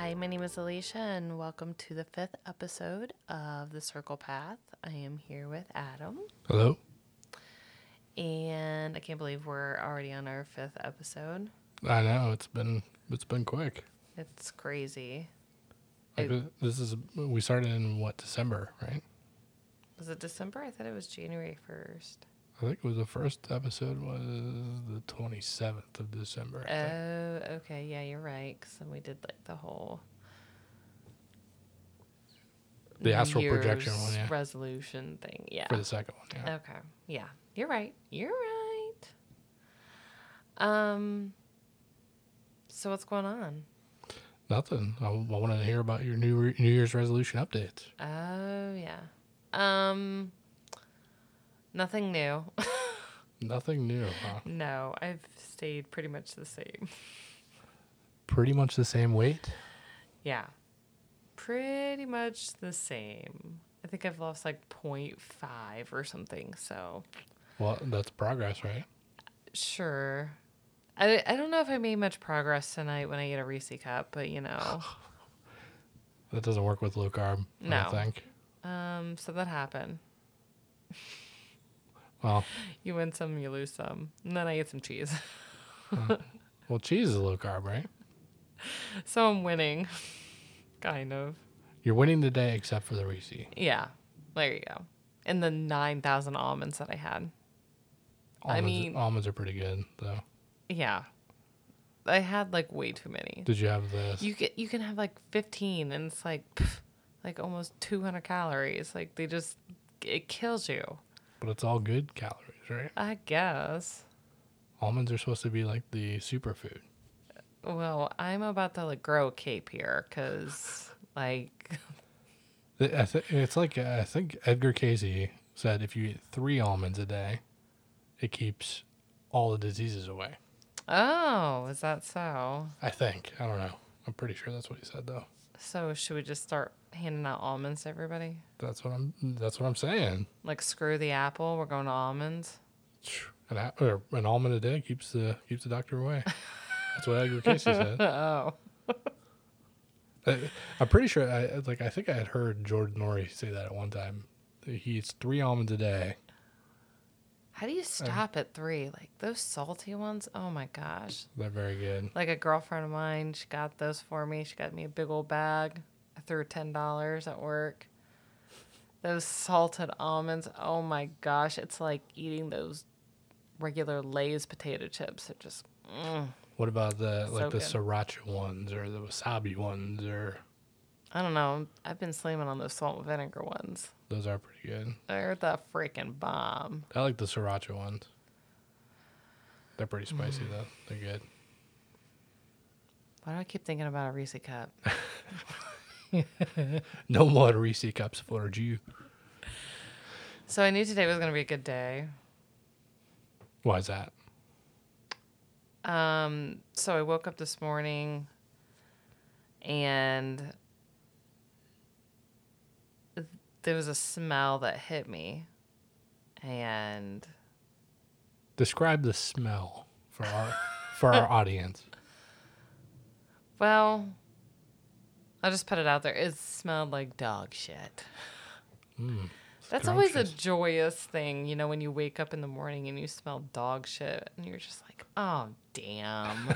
Hi, my name is Alicia, and welcome to the fifth episode of The Circle Path. I am here with Adam, Hello. and I can't believe we're already on our fifth episode. I know it's been it's been quick. It's crazy. Like, I- this is we started in what December, right? Was it December? I thought it was January 1st. I think it was the first episode was the twenty seventh of December. Oh, okay. Yeah, you're right. Because then we did like the whole. The astral projection one, yeah. Resolution thing. Yeah. For the second one, yeah. Okay. Yeah. You're right. You're right. Um. So what's going on? Nothing. I, I wanted to hear about your new Re- New Year's resolution updates. Oh yeah. Um. Nothing new. Nothing new. Huh? no, I've stayed pretty much the same. Pretty much the same weight. Yeah. Pretty much the same. I think I've lost like 0.5 or something. So Well, that's progress, right? sure. I, I don't know if I made much progress tonight when I ate a Reese cup, but you know. That doesn't work with low carb. I No. don't think. Um, so that happened. Well, You win some, you lose some. And then I ate some cheese. well, cheese is a low carb, right? so I'm winning. kind of. You're winning the day except for the Reese. Yeah. There you go. And the 9,000 almonds that I had. I Almonds, mean- almonds are pretty good, though. Yeah. I had like way too many. Did you have this? You get you can have like 15 and it's like pff, like almost 200 calories. Like they just it kills you. But it's all good calories, right? I guess. Almonds are supposed to be like the superfood. Well, I'm about to like grow a cape here cuz like I It's like uh, I think Edgar Cayce said if you eat three almonds a day, it keeps all the diseases away. oh, is that so? I think. I don't know. I'm pretty sure that's what he said though. So should we just start handing out almonds to everybody? That's what I'm. That's what I'm saying. Like screw the apple, we're going to almonds. An, a- or an almond a day keeps the keeps the doctor away. That's what Edgar Cayce said. oh. I, I'm pretty sure. I like. I think I had heard Jordan Norrie say that at one time. He eats three almonds a day. How do you uh, stop at 3? Like those salty ones? Oh my gosh. They're very good. Like a girlfriend of mine, she got those for me. She got me a big old bag. Threw ten dollars at work. Those salted almonds. Oh my gosh, it's like eating those regular Lay's potato chips. They're just. Mm. What about the So like the good. sriracha ones or the wasabi ones or I don't know. I've been slamming on those salt and vinegar ones. those are pretty good. They're the freaking bomb. I like the sriracha ones. They're pretty spicy Mm. though. They're good. Why do I keep thinking about a Reese cup? No more Reese cups for you. So I knew today was gonna be a good day. Why is that? Um, so I woke up this morning and there was a smell that hit me. And Describe the smell for our for our audience. well, I'll just put it out there. It smelled like dog shit. Mm, That's always a joyous thing, you know, when you wake up in the morning and you smell dog shit and you're just like, oh, damn.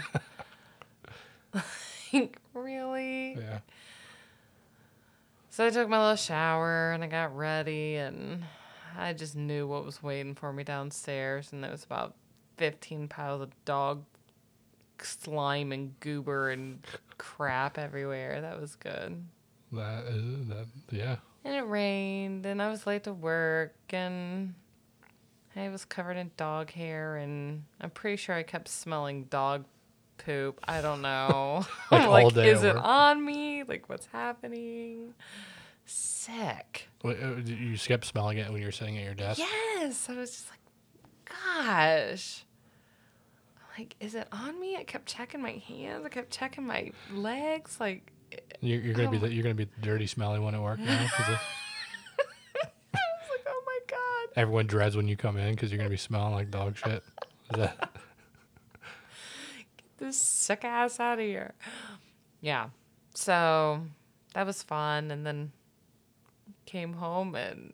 like, really? Yeah. So I took my little shower and I got ready and I just knew what was waiting for me downstairs and there was about 15 piles of dog slime and goober and crap everywhere. That was good. That is that yeah. And it rained and I was late to work and I was covered in dog hair and I'm pretty sure I kept smelling dog poop. I don't know. Like all day is it work? on me? Like what's happening? Sick. Wait, uh, You kept smelling it when you were sitting at your desk. Yes. I was just like, gosh. Like, is it on me? I kept checking my hands. I kept checking my legs. Like, You're, you're gonna be the, you're gonna be the dirty, smelly one at work now. I was like, oh my God. everyone dreads when you come in because you're gonna be smelling like dog shit. That, Get this sick ass out of here. Yeah. so that was fun. And then came home and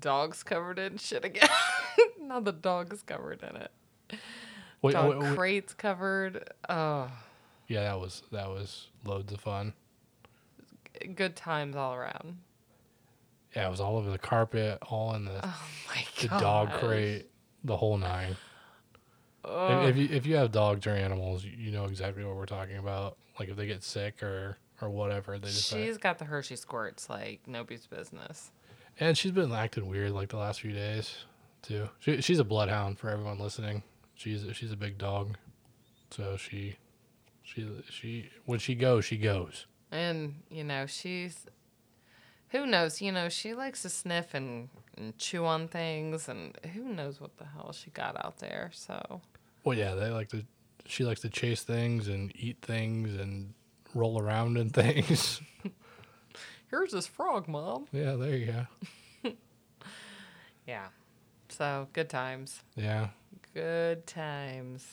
dog's covered in shit again. now the dog's covered in it. Wait, Dog wait, wait. crates covered. Oh, Yeah, that was that was loads of fun. good times all around. Yeah, it was all over the carpet, all in the, Oh my the dog crate, the whole nine. If, if you if you have dogs or animals, you, you know exactly what we're talking about. Like if they get sick or or whatever, they just She's got the Hershey squirts like nobody's business. and she's been acting weird like the last few days too. She, she's a bloodhound for everyone listening. She's she's a big dog, so she she she when she goes she goes. And, you know, she's who knows, you know, she likes to sniff and, and chew on things and who knows what the hell she got out there. So Well, yeah, they like to. She likes to chase things and eat things and roll around in things. here's this frog, Mom. yeah, there you go. Yeah. So good times. Yeah. Good times.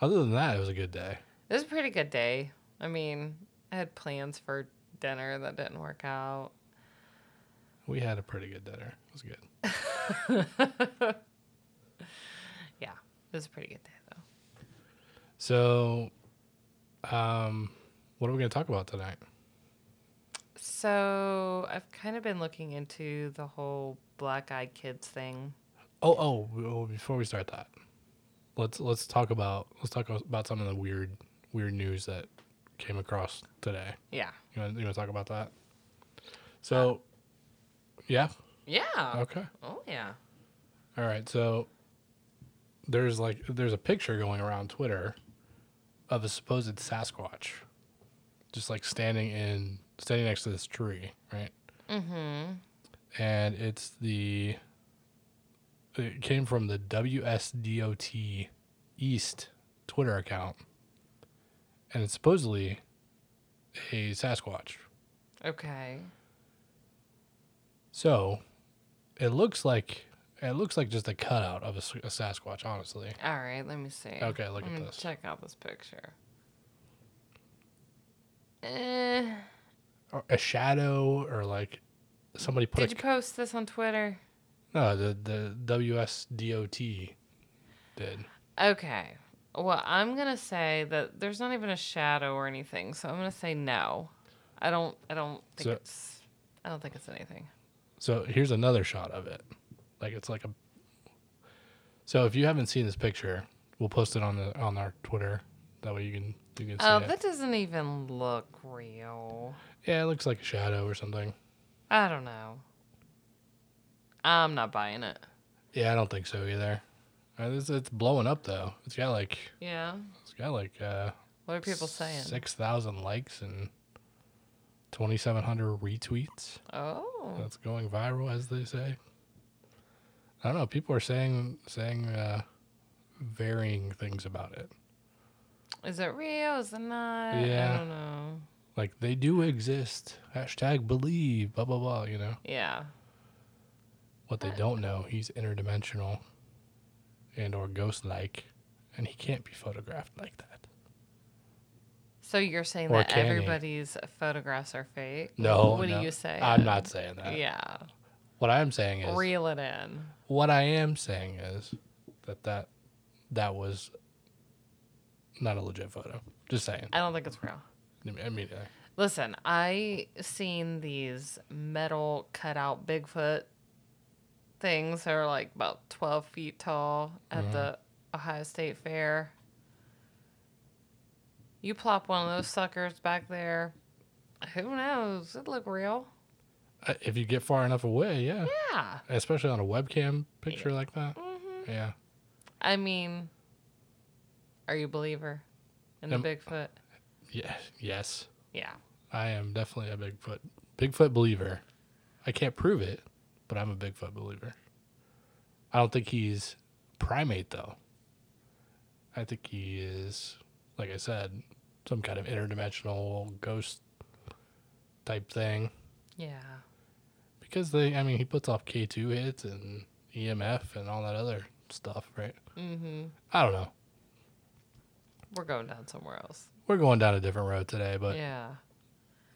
Other than that, it was a good day. It was a pretty good day. I mean, I had plans for dinner that didn't work out. We had a pretty good dinner. It was good. Yeah, it was a pretty good day though. So, um, what are we going to talk about tonight? So I've kind of been looking into the whole black eyed kids thing. Oh, oh, well, before we start that, let's let's talk about let's talk about some of the weird weird news that came across today. Yeah. You want you want to talk about that? So, yeah, Yeah. okay. Oh yeah. All right, so there's like there's a picture going around Twitter of a supposed Sasquatch, just like standing in standing next to this tree, right? Mm-hmm. And it's the it came from the WSDOT East Twitter account, and it's supposedly a Sasquatch. Okay. So it looks like it looks like just a cutout of a Sasquatch, honestly. All right. Let me see. Okay, look Let at me this. Check out this picture. Eh. or a shadow or like somebody put Did a you post this on Twitter? No the the WSDOT did Okay. Well, I'm gonna say that there's not even a shadow or anything, so I'm gonna say no. I don't. I don't think So- it's. I don't think it's anything. so here's another shot of it like it's like a so if you haven't seen this picture we'll post it on the on our Twitter that way you can you can oh, see it. Oh, it that doesn't even look real. yeah it looks like a shadow or something I don't know. I'm not buying it. yeah I don't think so either uh, it's, it's blowing up though it's got like Yeah. it's got like uh What are people saying? six thousand likes and twenty seven hundred retweets Oh. That's going viral, as they say. I don't know. People are saying saying uh, varying things about it. Is it real? Is it not? Yeah. I don't know. Like they do exist. Hashtag believe. Blah blah blah. You know Yeah. What they don't know. He's interdimensional, and or ghost like, and he can't be photographed like that. So you're saying Or that can he? everybody's photographs are fake? No, What no. do you say? I'm not saying that. Yeah. What I am saying is Reel it in. what I am saying is that that that was not a legit photo. Just saying. I don't think it's real. I mean, uh, Listen, I seen these metal cutout Bigfoot things that are like about 12 feet tall at Mm-hmm. the Ohio State Fair. You plop one of those suckers back there, who knows? It look real. Uh, If you get far enough away, yeah. Yeah. Especially on a webcam picture like that. hmm Yeah. I mean, are you a believer in the Um, Bigfoot? Yeah. Yes. Yeah. I am definitely a Bigfoot Bigfoot believer. I can't prove it, but I'm a Bigfoot believer. I don't think he's primate though. I think he is, like I said, some kind of interdimensional ghost type thing. Yeah. Because they, I mean, he puts off K2 hits and EMF and all that other stuff, right? Mm-hmm. I don't know. We're going down somewhere else. We're going down a different road today, but yeah.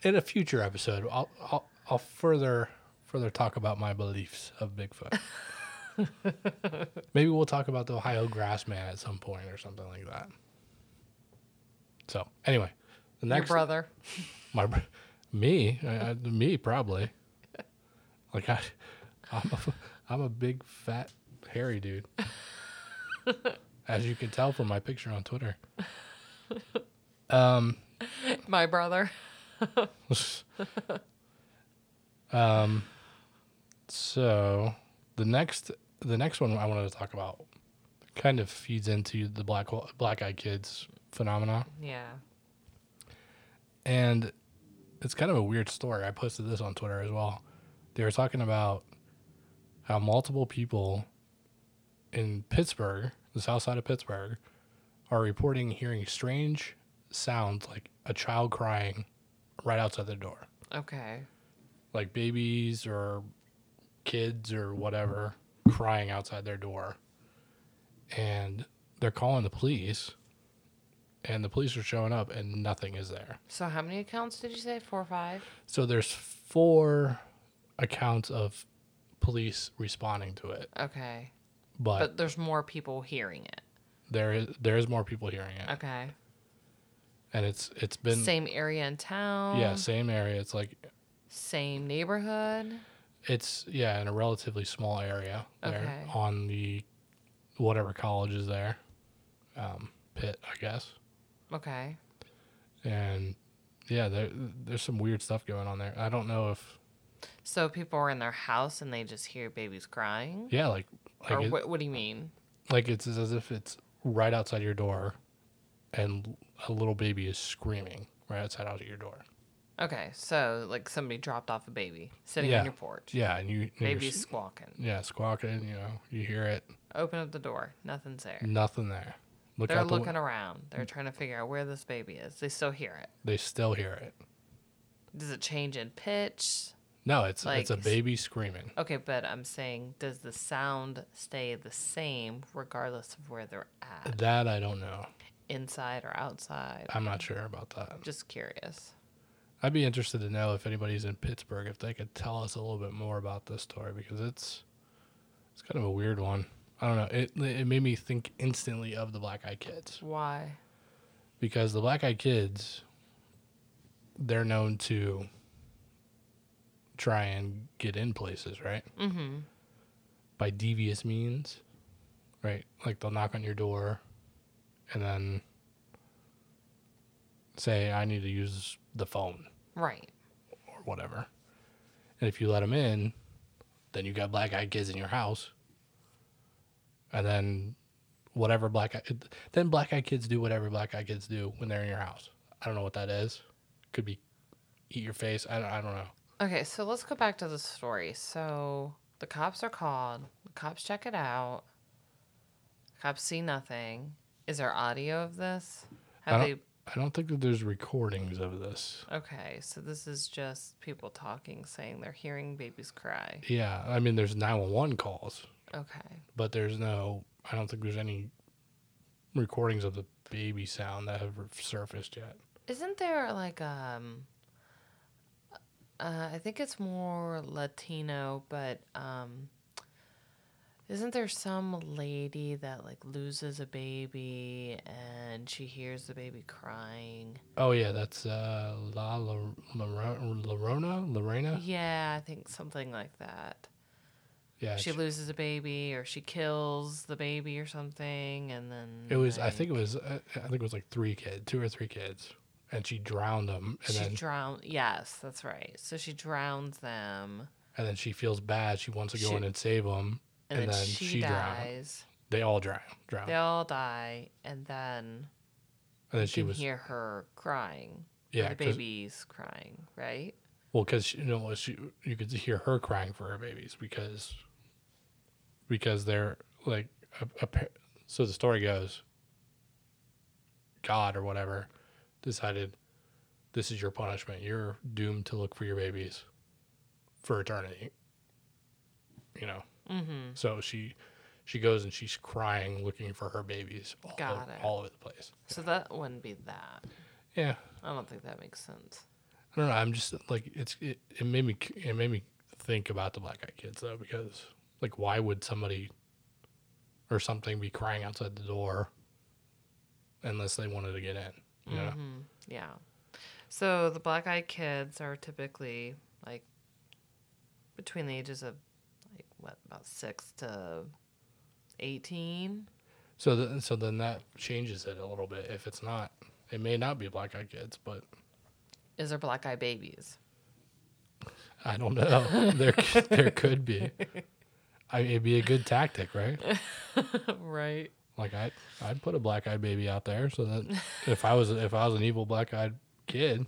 in a future episode, I'll I'll, I'll further further talk about my beliefs of Bigfoot. Maybe we'll talk about the Ohio Grassman at some point or something like that. So anyway, the Your brother. my br- me I, I- me probably like I I'm a, I'm a big fat hairy dude as you can tell from my picture on Twitter. Um. My brother. um. So the next the next one I wanted to talk about kind of feeds into the black black eyed kids phenomenon. Yeah. And it's kind of a weird story. I posted this on Twitter as well. They were talking about how multiple people in Pittsburgh, the south side of Pittsburgh, are reporting hearing strange sounds like a child crying right outside their door. Okay. Like babies or kids or whatever crying outside their door. And they're calling the police. And the police are showing up and nothing is there. So how many accounts did you say? Four or five? So there's four accounts of police responding to it, Okay. but, But there's more people hearing it. there is there is more people hearing it, Okay. and it's it's been Same area in town. yeah same area. It's like Same neighborhood. It's yeah in a relatively small area there Okay. on the whatever college is there, um, Pitt I guess, Okay. and yeah there there's some weird stuff going on there. I don't know if So people are in their house and they just hear babies crying? yeah like like or it- what, what do you mean? like it's as if it's right outside your door, and a little baby is screaming right outside out of your door. Okay, so like somebody dropped off a baby sitting Yeah. on your porch. Yeah, and you Baby's squawking. yeah squawking. You know, you hear it. Open up the door. Nothing's there. Nothing there. Look They're out the looking around. They're trying to figure out where this baby is. They still hear it. They still hear it. Does it change in pitch? No, it's it's Like a s- baby screaming. Okay, but I'm saying, does the sound stay the same regardless of where they're at? That I don't know. Inside or outside? I'm not sure about that. Just curious. I'd be interested to know if anybody's in Pittsburgh if they could tell us a little bit more about this story because it's it's kind of a weird one. I don't know. It it made me think instantly of the Black Eyed Kids. Why? because the black eyed kids they're known to try and get in places right Mm-hmm. by devious means right like they'll knock on your door and then say i need to use the phone Right. or whatever and if you let them in then you got black eyed kids in your house and then whatever black eyed then black eyed kids do whatever black eyed kids do when they're in your house i don't know what that is could be eat your face i don't, I don't know Okay, so let's go back to the story. So the cops are called. The cops check it out. Cops see nothing. Is there audio of this? Have they? I don't think that there's recordings of this Okay, so this is just people talking, saying they're hearing babies cry. yeah i mean there's 911 calls Okay. but there's no i don't think there's any recordings of the baby sound that have surfaced yet Isn't there like um uh, I think it's more Latino, but um isn't there some lady that like loses a baby and she hears the baby crying? oh yeah that's uh la la Llorona lorena Yeah, I think something like that. yeah she she- loses a baby or she kills the baby or something and then It was. I think it was. uh, I think it was like three kids, two or three kids, and she drowned them, and she then drowned. Yes, that's right. So she drowns them, and then she feels bad. She wants to go She- in and save them, and, And then, then she, she drowned. dies. They all drown. Drown. They all die, and then and then you she can was. hear her crying. Yeah. the baby's crying, right? well, because you know, she you could hear her crying for her babies because because they're like a, a, so the story goes. God or whatever decided this is your punishment. You're doomed to look for your babies for eternity. You know. Mm-hmm. So she she goes and she's crying looking for her babies all, Got over, it. all over the place. So that wouldn't be that. Yeah. I don't think that makes sense. I don't know. I'm just like it's it, it made me it made me think about the black eyed kids though because like why would somebody or something be crying outside the door unless they wanted to get in? You know? Mhm. Yeah. So the black eyed kids are typically like between the ages of what about six to eighteen. So th- so then that changes it a little bit. If it's not, it may not be black eyed kids, but Is there black eyed babies? I don't know. there there could be. I, it'd be a good tactic, right? right. Like I I'd put a black eyed baby out there so that if I was if I was an evil black eyed kid,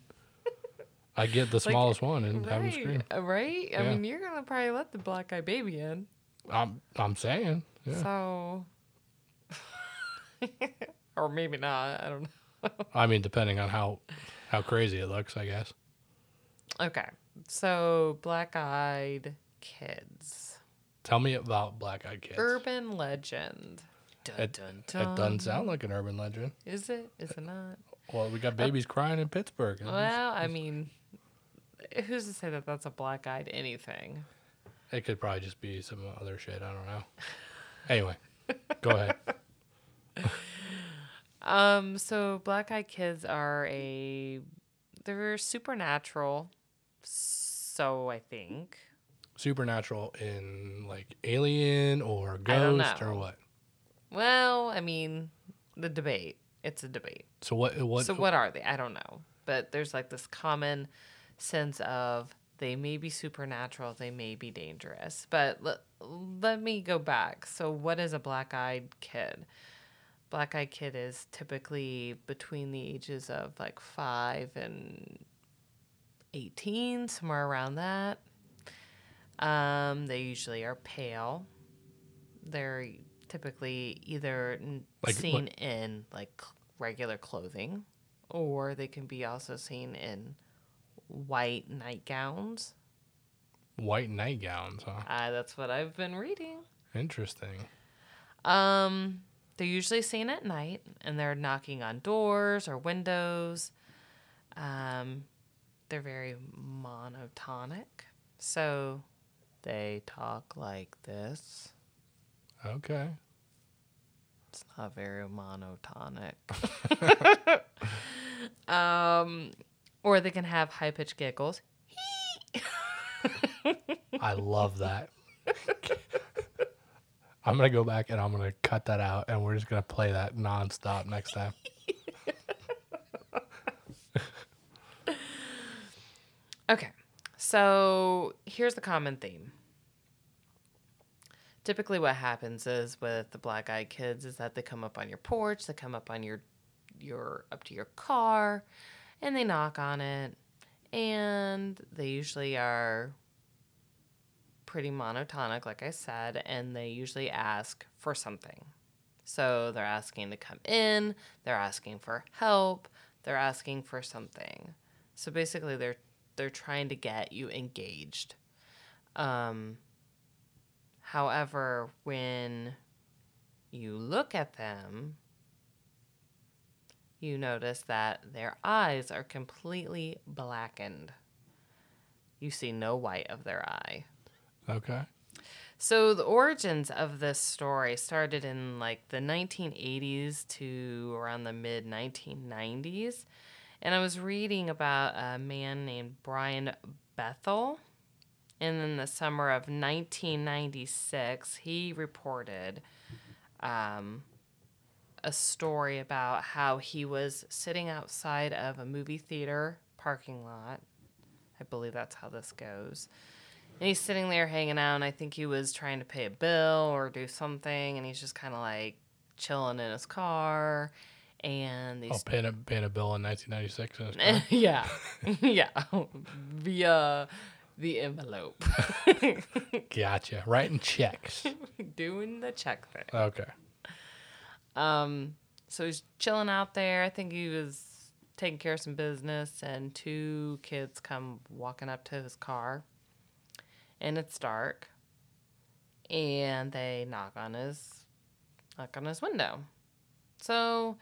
I'd get the smallest one and have him scream. Right. uh, Right. I Yeah. mean, you're gonna probably let the black eyed baby in. I'm I'm saying. Yeah. So. or maybe not. I don't know. I mean, depending on how how crazy it looks, I guess. Okay. So black eyed kids. Tell me about black eyed kids. Urban legend. Dun, It, dun, it doesn't sound like an urban legend. Is it? Is it not? Well, we got babies crying in Pittsburgh. Well, I mean, who's to say that that's a black eyed anything? It could probably just be some other shit. I don't know. Anyway, go ahead. Um, so black eyed kids are a they're supernatural. So I think. Supernatural in like alien or ghost or what? Well, I mean, the debate. It's a debate. So what? What? so what are they? I don't know. But there's like this common sense of they may be supernatural, they may be dangerous. But let, let me go back. So what is a black-eyed kid? Black-eyed kid is typically between the ages of like 5 and 18, somewhere around that. Um, they usually are pale. They're typically either Like- seen in like regular clothing, or they can be also seen in white nightgowns. White nightgowns, huh? Uh, that's what I've been reading. Interesting. Um, they're usually seen at night, and they're knocking on doors or windows. Um, they're very monotonic, so they talk like this. Okay. It's not very monotonic. um, or they can have high pitched giggles. I love that. I'm gonna go back and I'm gonna cut that out, and we're just gonna play that nonstop next time. Okay, so here's the common theme. Typically, what happens is with the black eyed kids is that they come up on your porch, they come up on your your up to your car, and they knock on it, and they usually are pretty monotonic, like I said, and they usually ask for something. So they're asking to come in, they're asking for help, they're asking for something. So basically, they're they're trying to get you engaged. Um, however, when you look at them, you notice that their eyes are completely blackened. You see no white of their eye. Okay. So the origins of this story started in like the 1980s to around the mid 1990s. And I was reading about a man named Brian Bethel. And in the summer of 1996, he reported um, a story about how he was sitting outside of a movie theater parking lot. I believe that's how this goes. And he's sitting there hanging out, and I think he was trying to pay a bill or do something, and he's just kind of like chilling in his car. And oh, these Oh, paying a paying a bill in 1996. in yeah, yeah, via the envelope, Gotcha. Writing checks. doing the check thing. Okay. Um, so he's chilling out there. I think he was taking care of some business, and two kids come walking up to his car, and it's dark, and they knock on his knock on his window. So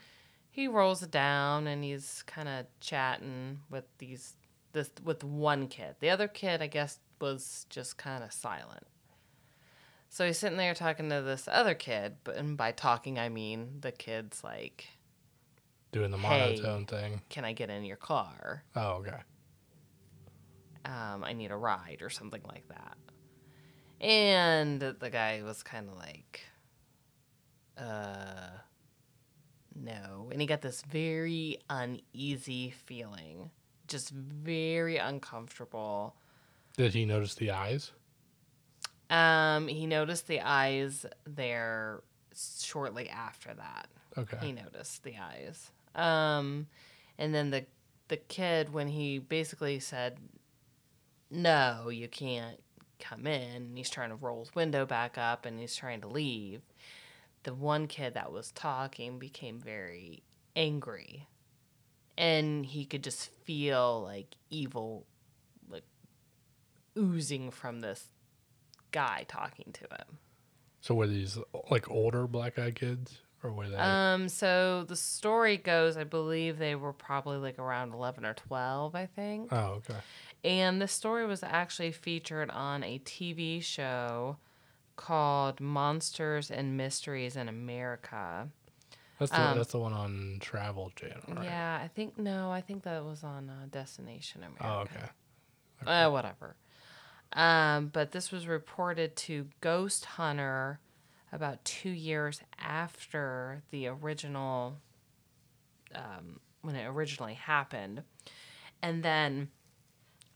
he rolls it down, and he's kind of chatting with these this with one kid. The other kid, I guess, was just kind of silent. So he's sitting there talking to this other kid, but and by talking I mean the kid's like, Doing the Hey. monotone thing. "Can I get in your car? Oh, okay. Um, I need a ride or something like that." And the guy was kind of like, "Uh, no." And he got this very uneasy feeling, just very uncomfortable. Did he notice the eyes? Um, he noticed the eyes there shortly after that. Okay. He noticed the eyes. Um, and then the the kid when he basically said, "No, you can't come in." And he's trying to roll his window back up and he's trying to leave. The one kid that was talking became very angry. And he could just feel like evil like oozing from this guy talking to him. So were these like older black eyed kids, or were they? Um, so the story goes, I believe they were probably like around 11 or 12, I think. oh, okay. And the story was actually featured on a TV show called Monsters and Mysteries in America. That's the Um, that's the one on Travel Channel, right? Yeah, I think, no, I think that was on uh, Destination America. Oh, okay. Uh, whatever. Um, but this was reported to Ghost Hunter about two years after the original, um, when it originally happened. And then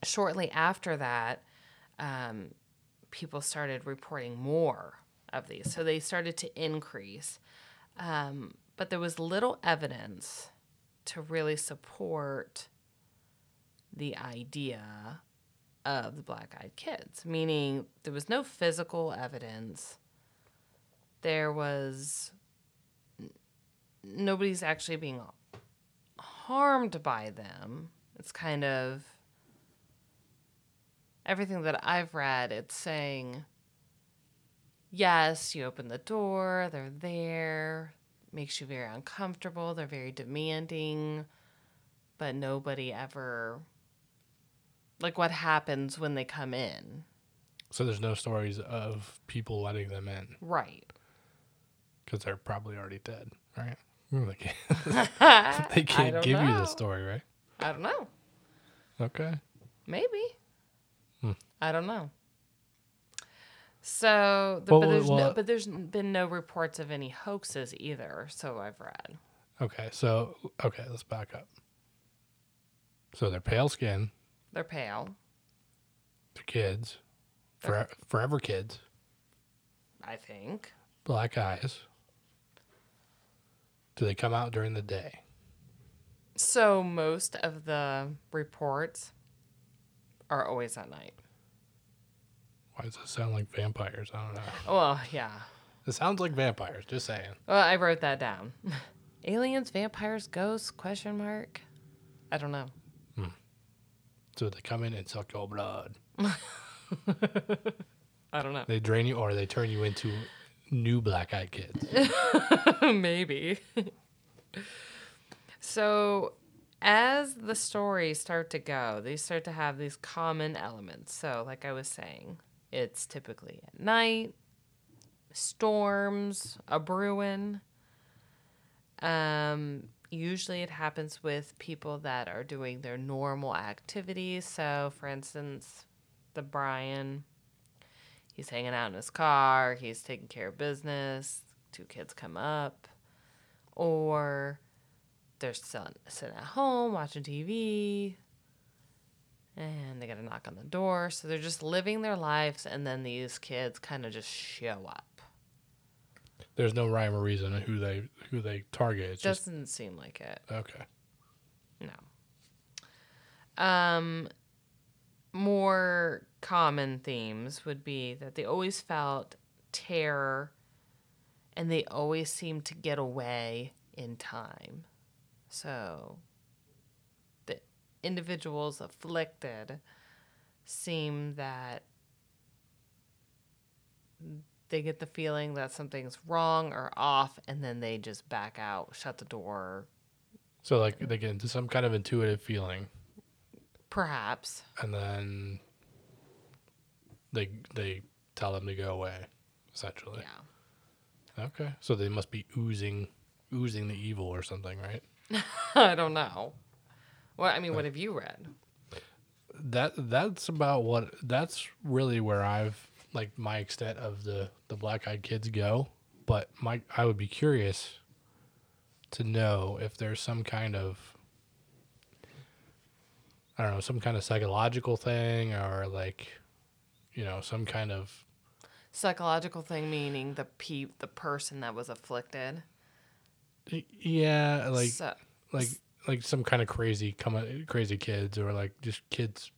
shortly after that, um, people started reporting more of these. So they started to increase. Um, but there was little evidence to really support the idea of the black eyed kids, meaning there was no physical evidence. There was nobody's actually being harmed by them. It's kind of everything that I've read, it's saying, yes, you open the door, they're there, makes you very uncomfortable, they're very demanding, but nobody ever like what happens when they come in. So there's no stories of people letting them in Right. because they're probably already dead, right? They can't, they can't give you the story, right? I don't know. Okay. Maybe. Hmm. I don't know. So, the, Well, but there's no, but there's been no reports of any hoaxes either. So I've read. Okay. So okay, let's back up. So they're pale skin, They're pale. they're kids, for, forever kids, I think. black eyes. Do they come out during the day? So most of the reports are always at night. Why does it sound like vampires? I don't know. Well, yeah. It sounds like vampires. Just saying. Well, I wrote that down. Aliens, vampires, ghosts? Question mark. I don't know. So they come in and suck your blood. I don't know. They drain you, or they turn you into new black-eyed kids. Maybe. so, as the stories start to go, they start to have these common elements. So, like I was saying, it's typically at night, storms, a brewing. Um, usually it happens with people that are doing their normal activities. So, for instance, the Brian, he's hanging out in his car, he's taking care of business, two kids come up, or they're sitting at home watching TV and they got a knock on the door. So they're just living their lives, and then these kids kind of just show up. There's no rhyme or reason who they who they target. It's just Doesn't seem like it. okay. No. Um, more common themes would be that they always felt terror and they always seemed to get away in time. So the individuals afflicted seem that they get the feeling that something's wrong or off and then they just back out, shut the door, So like they get into some kind of intuitive feeling, Perhaps. and then they they tell them to go away, essentially. Yeah. Okay, so they must be oozing oozing the evil or something, right? I don't know. Well, I mean, what have you read? That that's about what that's really where I've like my extent of the the black eyed kids go. But my I would be curious to know if there's some kind of I don't know some kind of psychological thing or like you know some kind of Psychological thing meaning the pe- the person that was afflicted. yeah like so, like like some kind of crazy coming crazy kids or like just kids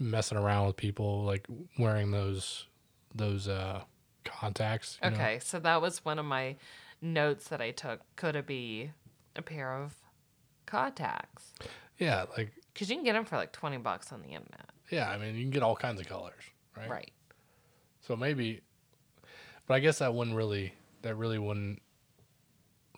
messing around with people like wearing those those uh contacts you know? okay, so that was one of my notes that I took. Could it be a pair of contacts? yeah like Because you can get them for like twenty bucks on the internet. yeah i mean you can get all kinds of colors right Right. so maybe but i guess that wouldn't really that really wouldn't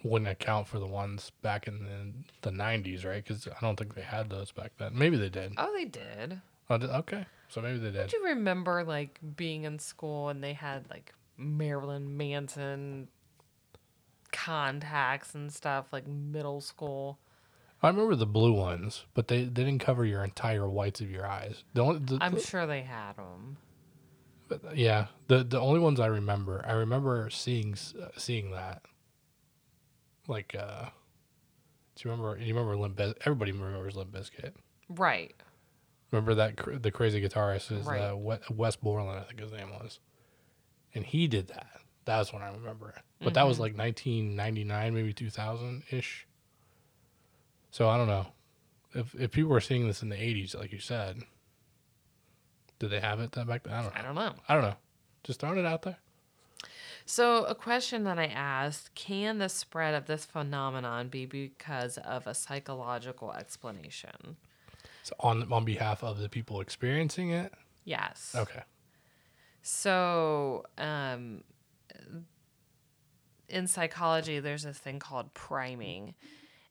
wouldn't account for the ones back in the, the 90s right because i don't think they had those back then maybe they did Oh, they did. Oh, okay so maybe they did Do you remember like being in school and they had like Marilyn Manson contacts and stuff like middle school? I remember the blue ones, but they, they didn't cover your entire whites of your eyes. The only, the, I'm sure they had them. the- yeah, the the only ones I remember, I remember seeing uh, seeing that. Like, uh, do you remember? You remember Limp? Biz- Everybody remembers Limp Bizkit. Right. Remember that cr- the crazy guitarist is Right. uh, We- Wes Borland, I think his name was, and he did that. That's when I remember it. But that was Mm-hmm. like 1999, maybe 2000 ish. So I don't know if if people were seeing this in the 80s, like you said. Did they have it then back then? I don't know. I don't know. I don't know. Just throwing it out there. So, a question that I asked can the spread of this phenomenon be because of a psychological explanation? So on on behalf of the people experiencing it. Yes. Okay. So, um, in psychology, there's this thing called priming.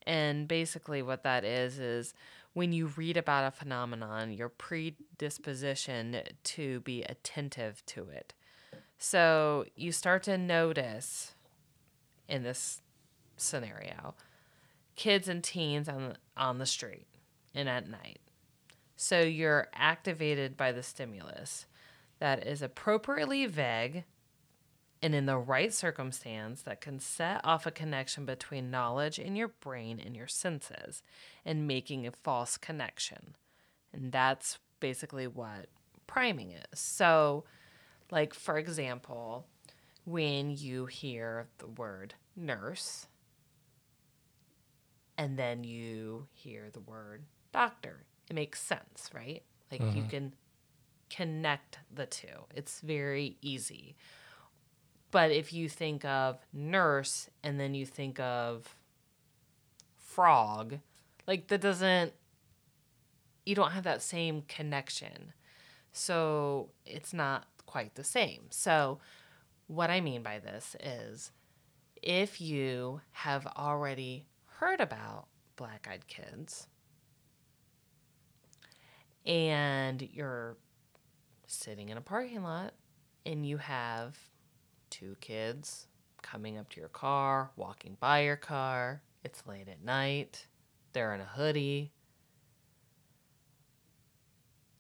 And basically, what that is, is when you read about a phenomenon, your predisposition to be attentive to it. So, you start to notice in this scenario kids and teens on, on the street and at night. So, you're activated by the stimulus that is appropriately vague and in the right circumstance that can set off a connection between knowledge in your brain and your senses and making a false connection. And that's basically what priming is. So, like, for example, when you hear the word nurse and then you hear the word doctor, it makes sense, right? Like, you mm-hmm. can connect the two. It's very easy. But if you think of nurse and then you think of frog, like that doesn't, you don't have that same connection. So it's not quite the same. So, what I mean by this is if you have already heard about black eyed kids and you're sitting in a parking lot and you have two kids coming up to your car, walking by your car, it's late at night, they're in a hoodie.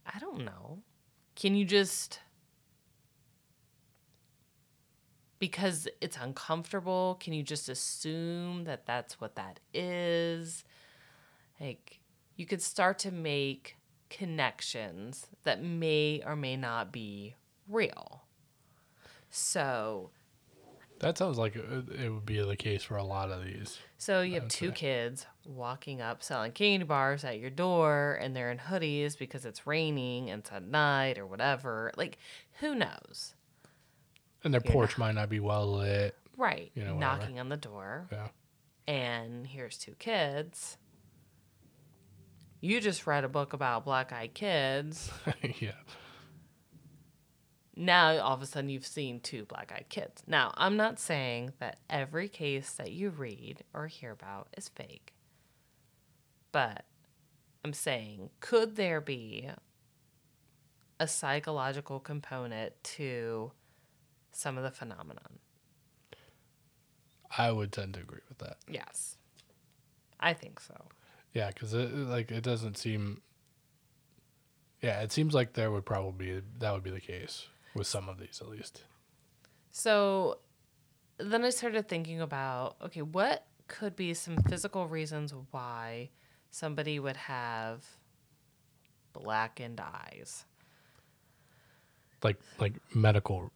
I don't know. Can you just because it's uncomfortable, can you just assume that that's what that is? Like you could start to make connections that may or may not be real. So, That sounds like it would be the case for a lot of these. so you have two say. kids walking up selling candy bars at your door and they're in hoodies because it's raining and it's at night or whatever. Like, who knows? And their porch might not be well lit. Right. You know, whatever. Knocking on the door. Yeah. and here's two kids. You just read a book about black eyed kids. yeah. Now, all of a sudden, you've seen two black eyed kids. Now, I'm not saying that every case that you read or hear about is fake, but I'm saying, could there be a psychological component to some of the phenomenon? I would tend to agree with that. Yes. I think so. Yeah, because it like it doesn't seem. Yeah, it seems like there would probably be that would be the case with some of these at least. So then I started thinking about okay, what could be some physical reasons why somebody would have blackened eyes? Like like medical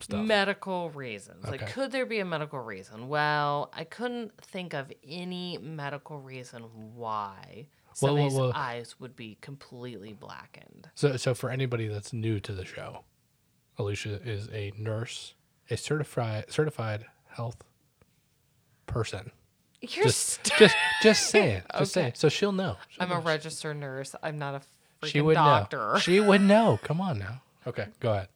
stuff. Medical reasons. Like, could there be a medical reason? Well, I couldn't think of any medical reason why Well, well, somebody's well- eyes would be completely blackened. So, so for anybody that's new to the show, Alicia is a nurse, a certified certified health person. You're Just, st- just, just saying, just Okay. saying. So she'll know. She'll I'm a registered nurse. I'm not a freaking She would doctor. know. She would know. Come on now. Okay, go ahead.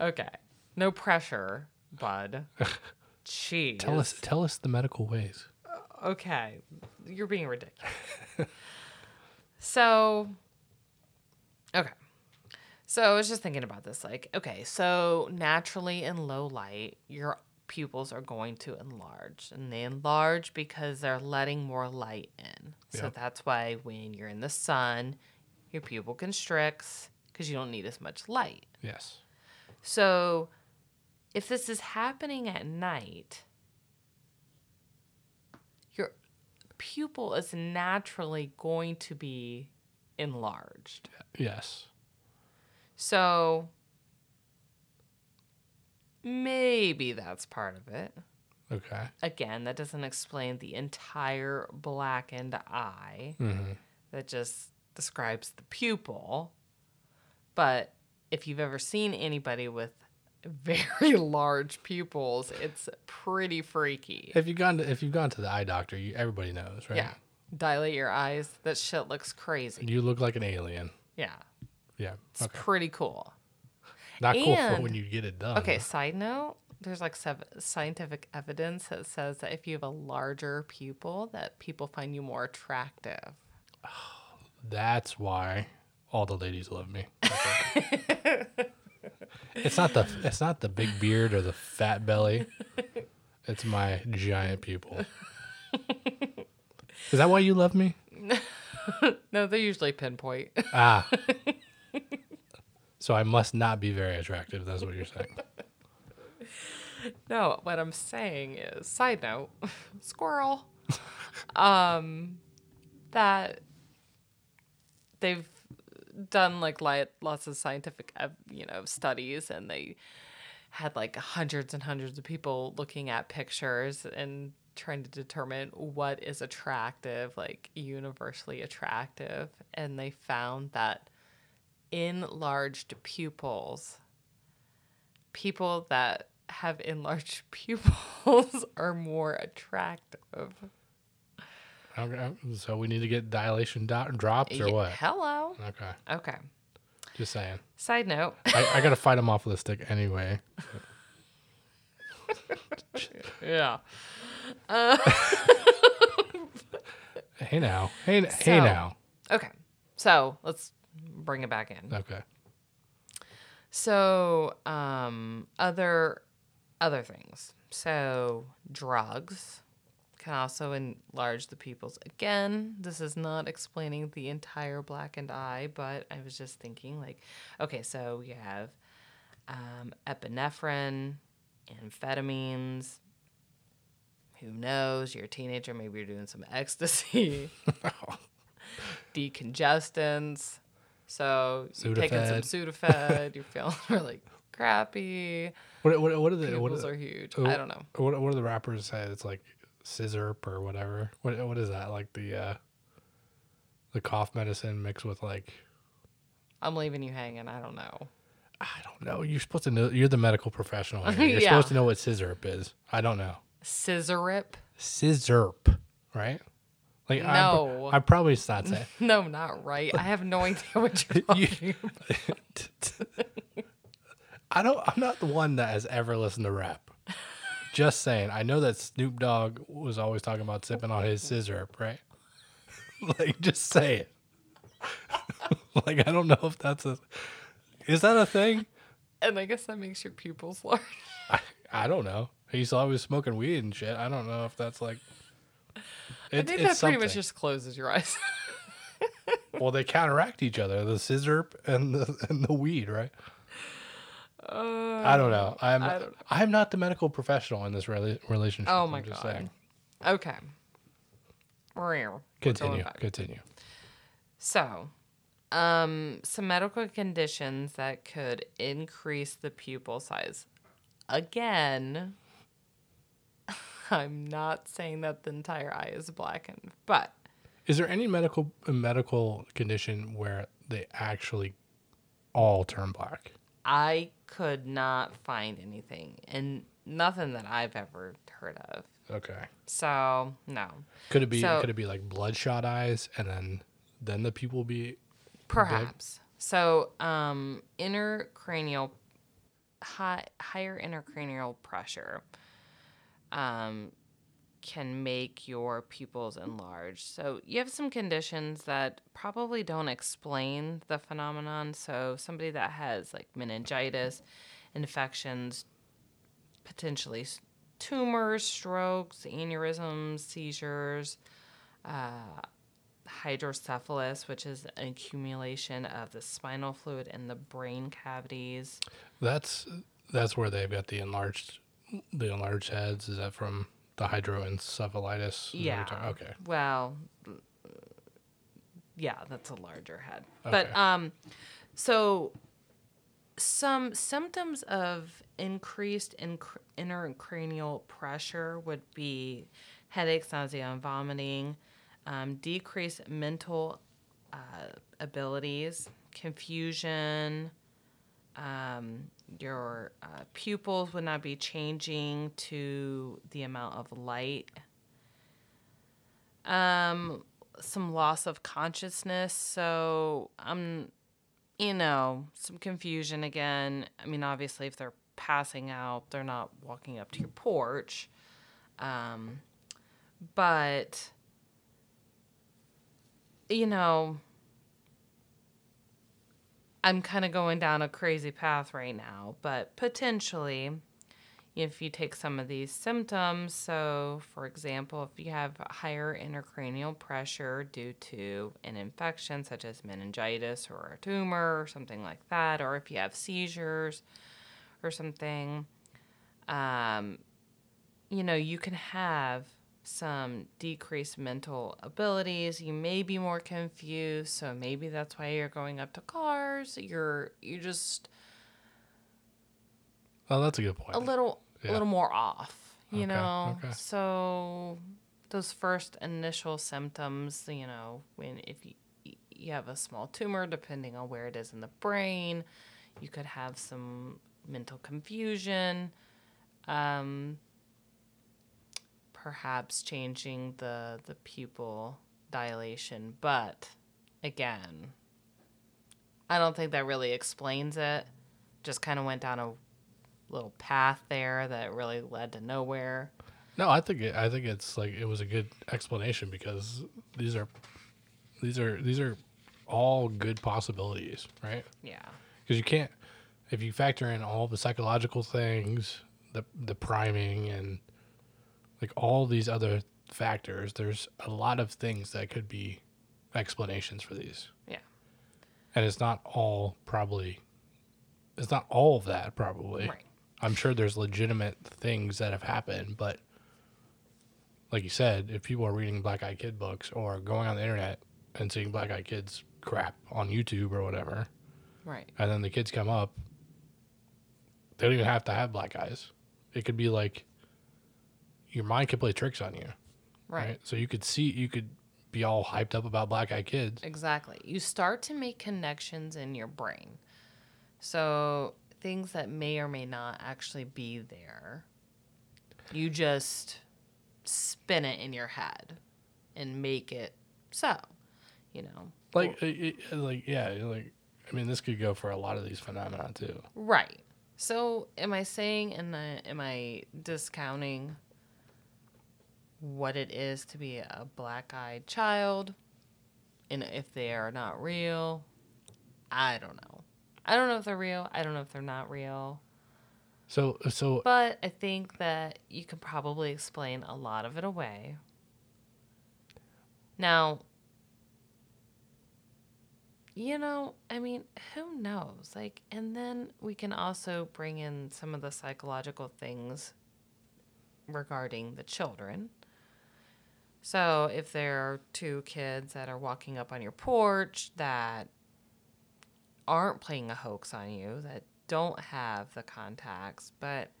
Okay. No pressure, bud. Jeez. Tell us, tell us the medical ways. Uh, okay. You're being ridiculous. so, okay. So I was just thinking about this. Like, okay, so naturally in low light, your pupils are going to enlarge. And they enlarge because they're letting more light in. So Yep. that's why when you're in the sun, your pupil constricts because you don't need as much light. Yes. So, if this is happening at night, your pupil is naturally going to be enlarged. Yes. So, maybe that's part of it. Okay. Again, that doesn't explain the entire blackened eye. Mm-hmm. that just describes the pupil. But if you've ever seen anybody with very large pupils, it's pretty freaky. If you've gone to if you've gone to the eye doctor, you, everybody knows, right? Yeah. Dilate your eyes. That shit looks crazy. You look like an alien. Yeah. Yeah. It's Okay. pretty cool. Not cool for when you get it done. Okay, side note, there's like sev- scientific evidence that says that if you have a larger pupil, that people find you more attractive. That's why all the ladies love me. It's not the it's not the big beard or the fat belly. It's my giant pupil. Is that why you love me? No, they're usually pinpoint. Ah. so I must not be very attractive. That's what you're saying. No, what I'm saying is, side note, squirrel. um, that they've done like li- lots of scientific, uh, you know, studies, and they had like hundreds and hundreds of people looking at pictures and trying to determine what is attractive, like universally attractive, and they found that enlarged pupils people that have enlarged pupils are more attractive. Okay. So we need to get dilation dot drops or what? Hello. Okay. Okay. Just saying. Side note. I, I gotta fight him off with a stick anyway. yeah. Hey now. Hey, hey now. Okay. So let's bring it back in. Okay. So, um, other other things. So, drugs can also enlarge the pupils. Again, this is not explaining the entire blackened eye, but I was just thinking, like, okay, so you have um, epinephrine, amphetamines. Who knows? You're a teenager. Maybe you're doing some ecstasy, decongestants. So you're taking some Sudafed. You're feeling really crappy. What what what are the what Pupils are, are huge. oh, I don't know. what what do the rappers say? It's like scissor or whatever. What what is that? Like the uh the cough medicine mixed with like I'm leaving you hanging. I don't know. I don't know. You're supposed to know. You're the medical professional. Here. You're Yeah. supposed to know what scissor is. I don't know. Sizzurp? Scissor, right? Like No. I'm, I'm probably not saying. No, not right. I have no idea what you're You- about. I don't. I'm not the one that has ever listened to rap. Just saying. I know that Snoop Dogg was always talking about sipping on his scissor, right? like, just say it. like, I don't know if that's a. Is that a thing? And I guess that makes your pupils large. I, I don't know. He's always smoking weed and shit. I don't know if that's like. I think that pretty much just closes your eyes. well, they counteract each other: the scissor and the and the weed, right? Uh, I don't know. I'm I don't know. I'm not the medical professional in this rela- relationship. Oh I'm my just god. saying. Okay. We're going Continue. back. Continue. So, um, some medical conditions that could increase the pupil size. Again, I'm not saying that the entire eye is blackened, but Is there any medical medical condition where they actually all turn black? I could not find anything and nothing that I've ever heard of. Okay. So, no. Could it be So- could it be like bloodshot eyes and then then the pupil be Perhaps. So, um, intercranial, high, higher intercranial pressure um, can make your pupils enlarge. So, you have some conditions that probably don't explain the phenomenon. So, somebody that has like meningitis, infections, potentially tumors, strokes, aneurysms, seizures, uh, hydrocephalus, which is an accumulation of the spinal fluid in the brain cavities. That's that's where they've got the enlarged the enlarged heads. Is that from the hydroencephalitis? Is that what you're Yeah. Okay. Well, yeah, that's a larger head. But um, so some symptoms of increased inc- intracranial pressure would be headaches, nausea, and vomiting, um, decreased mental uh, abilities, confusion. Um, your uh, pupils would not be changing to the amount of light. Um some loss of consciousness so um you know some confusion again. I mean obviously if they're passing out they're not walking up to your porch. Um but you know i'm kind of going down a crazy path right now but potentially if you take some of these symptoms, so for example, if you have higher intracranial pressure due to an infection such as meningitis or a tumor or something like that, or if you have seizures or something, um, you know, you can have some decreased mental abilities. You may be more confused, so maybe that's why you're going up to cars. You're you just Oh, that's a good point. a little Yeah. a little more off you Okay, know okay. so those first initial symptoms you know when if you you have a small tumor depending on where it is in the brain you could have some mental confusion um perhaps changing the the pupil dilation but again i don't think that really explains it just kind of went down a little path there that really led to nowhere. No, I think it, I think it's like it was a good explanation because these are these are these are all good possibilities, right? Yeah. Because you can't if you factor in all the psychological things, the the priming and like all these other factors, there's a lot of things that could be explanations for these. Yeah. And it's not all probably it's not all of that probably. Right. I'm sure there's legitimate things that have happened, but like you said, if people are reading Black Eyed Kid books or going on the internet and seeing Black Eyed Kids crap on YouTube or whatever, Right. and then the kids come up, they don't even have to have black eyes. It could be like your mind could play tricks on you, Right. right? So you could see, you could be all hyped up about Black Eyed Kids. Exactly. You start to make connections in your brain. So things that may or may not actually be there, you just spin it in your head and make it so, you know. Like, uh, it, it- like yeah, like I mean, this could go for a lot of these phenomena too. Right. So, am I saying and am I discounting what it is to be a black-eyed child? and if they are not real, I don't know. I don't know if they're real. I don't know if they're not real. So so But I think that you can probably explain a lot of it away. Now, you know, I mean, who knows? Like, and then we can also bring in some of the psychological things regarding the children. So, if there are two kids that are walking up on your porch that aren't playing a hoax on you, that don't have the contacts, but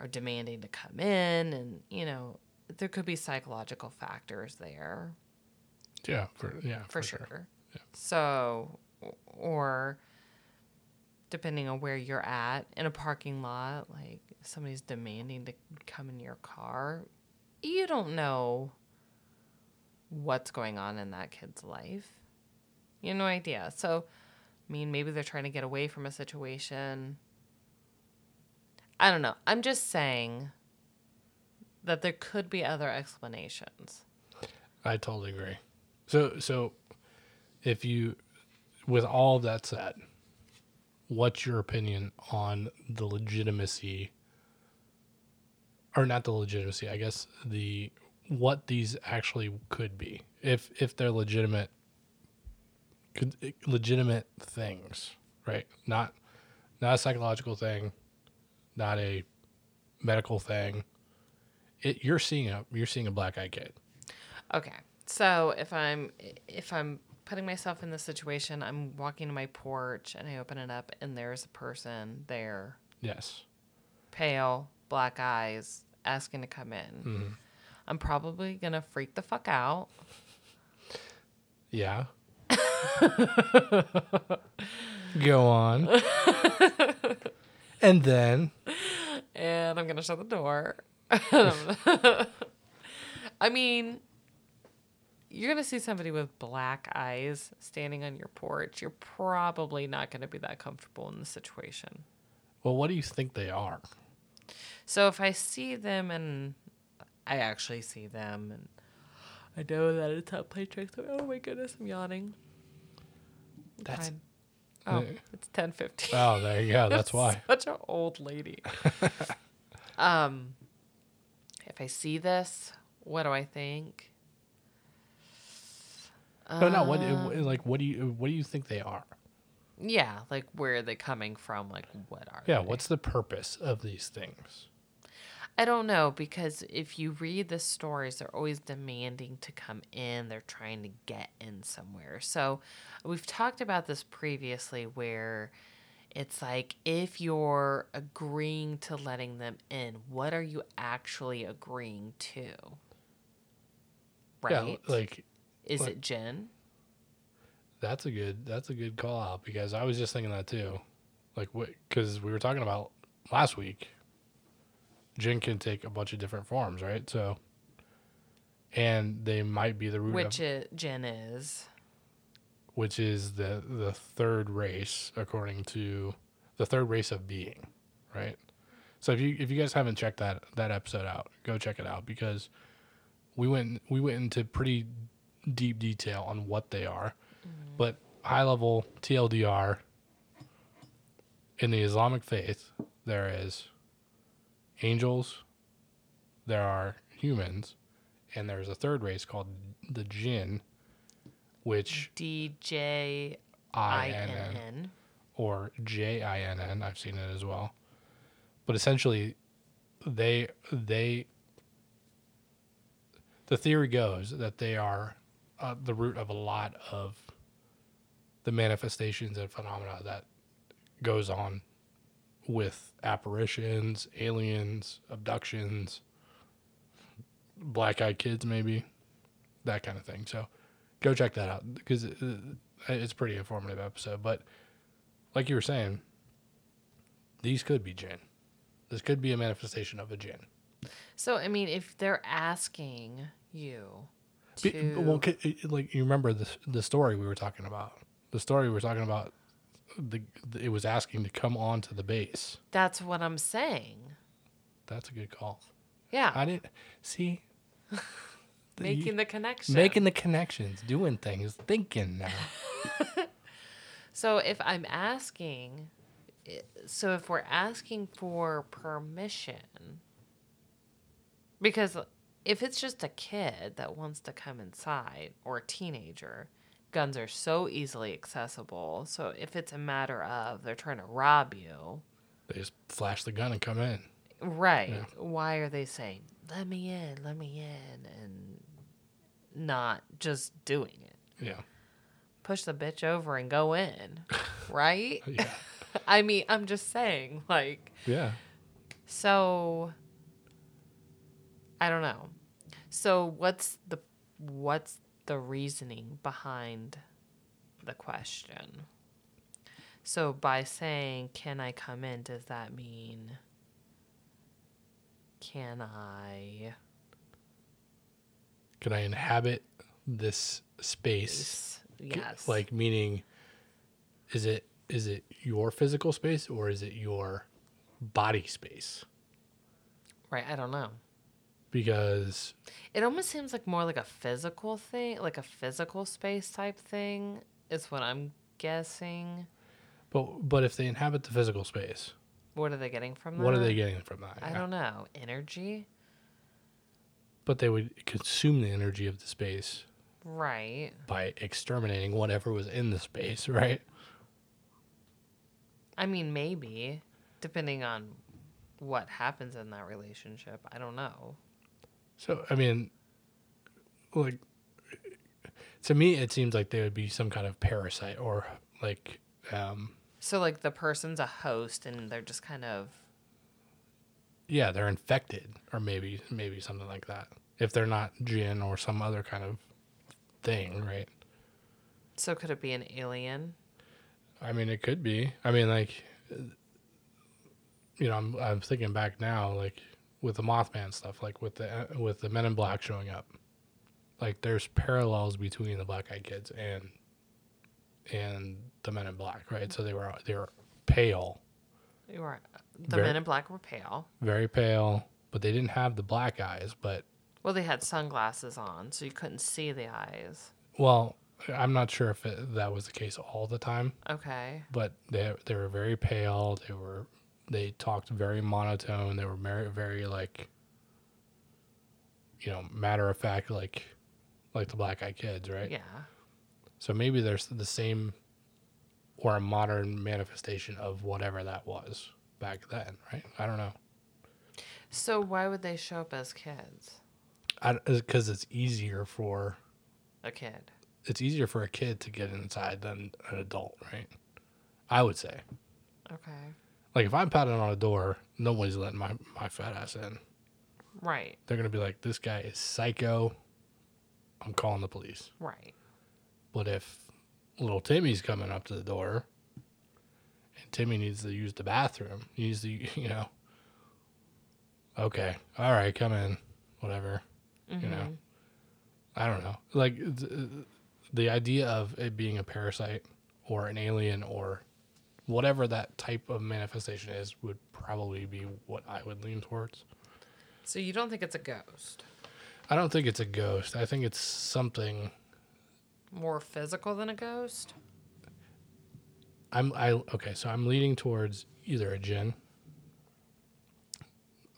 are demanding to come in, and, you know, there could be psychological factors there. Yeah, for yeah, for, sure. So, or depending on where you're at in a parking lot, like somebody's demanding to come in your car, you don't know what's going on in that kid's life. You have no idea. So, I mean, maybe they're trying to get away from a situation. I don't know. I'm just saying that there could be other explanations. I totally agree. So so if you with all that said, what's your opinion on the legitimacy or not the legitimacy, I guess the what these actually could be. If if they're legitimate could legitimate things, right? Not not a psychological thing, not a medical thing. It, you're seeing a you're seeing a black eye kid. Okay. So if I'm if I'm putting myself in this situation, I'm walking to my porch and I open it up and there's a person there, Yes. pale, black eyes, asking to come in. Mm-hmm. I'm probably gonna freak the fuck out. Yeah. Go on. and then and I'm gonna shut the door. I mean, you're gonna see somebody with black eyes standing on your porch. You're probably not gonna be that comfortable in the situation. well, what do you think they are? So if I see them and I actually see them and I know that it's not play Playtrix. Oh my goodness, I'm yawning. That's Fine. Oh, Uh, it's ten fifteen. Oh, there you go. That's why. Such an old lady. um, if I see this, what do I think? No, no. What Um, like what do you what do you think they are? Yeah, like where are they coming from? Like what are Yeah. they? What's the purpose of these things? I don't know because if you read the stories, they're always demanding to come in. They're trying to get in somewhere. So we've talked about this previously where it's like if you're agreeing to letting them in, what are you actually agreeing to? Right? Yeah. Like Is like- it Jinn? that's a good that's a good call out because I was just thinking that too. Like what? Because we were talking about last week. Jinn can take a bunch of different forms, right? So, and they might be the root Which of it, is. which is the the third race according to the third race of being, right? So if you if you guys haven't checked that that episode out, go check it out because we went we went into pretty deep detail on what they are, mm-hmm. but high level TLDR in the Islamic faith there is angels, there are humans, and there's a third race called the jinn, which D J I N N or J I N N. I've seen it as well. But essentially, they they the theory goes that they are uh, the root of a lot of the manifestations and phenomena that goes on with apparitions, aliens, abductions, black eyed kids, maybe that kind of thing. So go check that out because it, it's a pretty informative episode. But like you were saying, these could be jinn. This could be a manifestation of a jinn. So I mean, if they're asking you to, well, like you remember the the story we were talking about. The story we were talking about. The, the it was asking to come on to the base. that's what I'm saying. That's a good call. Yeah. I didn't see. Making the connection. making the connections, doing things, thinking now. So if I'm asking, so if we're asking for permission, because if it's just a kid that wants to come inside or a teenager, guns are so easily accessible. So if it's a matter of they're trying to rob you, they just flash the gun and come in. right? Yeah. Why are they saying "let me in, let me in," and not just doing it? Yeah. Push the bitch over and go in, right? Yeah. I mean, I'm just saying, like, Yeah. so I don't know. So what's the what's the reasoning behind the question? So by saying can I come in, does that mean can I Can I inhabit this space? Yes. Like meaning is it is it your physical space or is it your body space? right, I don't know. Because It almost seems like more like a physical thing, like a physical space type thing is what I'm guessing. but but if they inhabit the physical space, What are they getting from that? what are they getting from that? I don't know. Energy? But they would consume the energy of the space Right. by exterminating whatever was in the space, right? I mean, maybe, depending on what happens in that relationship. I don't know. So I mean, like to me, it seems like they would be some kind of parasite or like, um, So, like, the person's a host and they're just kind of. yeah, they're infected or maybe maybe something like that. If they're not jinn or some other kind of thing, right? So, could it be an alien? I mean, it could be. I mean, like, you know, I'm I'm thinking back now, like with the Mothman stuff, like with the with the Men in Black showing up, like there's parallels between the Black Eyed Kids and and the Men in Black, right? So they were they were pale, You were. The Very- men in black were pale. very pale, but they didn't have the black eyes. But Well, they had sunglasses on, so you couldn't see the eyes. well, I'm not sure if it, that was the case all the time. Okay. but they they were very pale. They were they talked very monotone. They were very very like you know matter of fact like like the black eyed kids, right? Yeah. So maybe there's the same or a modern manifestation of whatever that was back then, right? I don't know. So, why would they show up as kids? Because it's easier for A kid. it's easier for a kid to get inside than an adult, right? I would say. Okay. Like if I'm pounding on a door, nobody's letting my, my fat ass in. Right. they're gonna be like, "This guy is psycho." I'm calling the police. Right. But if little Timmy's coming up to the door, and Timmy needs to use the bathroom, he needs to, you know, okay, all right, come in, whatever, you know. Mhm. I don't know. Like th- the idea of it being a parasite or an alien or whatever that type of manifestation is would probably be what I would lean towards. So, you don't think it's a ghost? I don't think it's a ghost. I think it's something More physical than a ghost? I'm I okay, so I'm leaning towards either a jinn.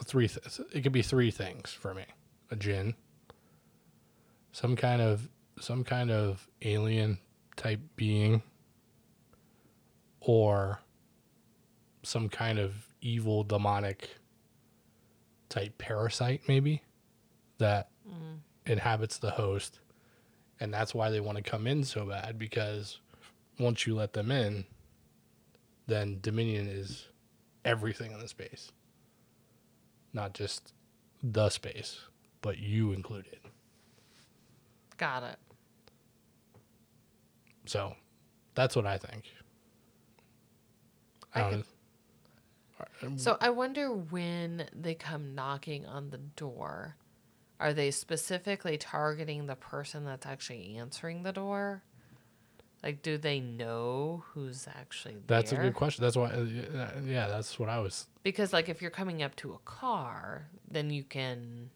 Three th- it could be three things for me. A jinn. Some kind of some kind of alien type being or some kind of evil demonic type parasite maybe that Mm. inhabits the host and that's why they want to come in so bad because once you let them in then dominion is everything in the space not just the space but you included Got it. so that's what i think I I could- So I wonder when they come knocking on the door, are they specifically targeting the person that's actually answering the door? Like, do they know who's actually there? that's a good question that's why uh, yeah that's what i was Because, like, if you're coming up to a car, then you can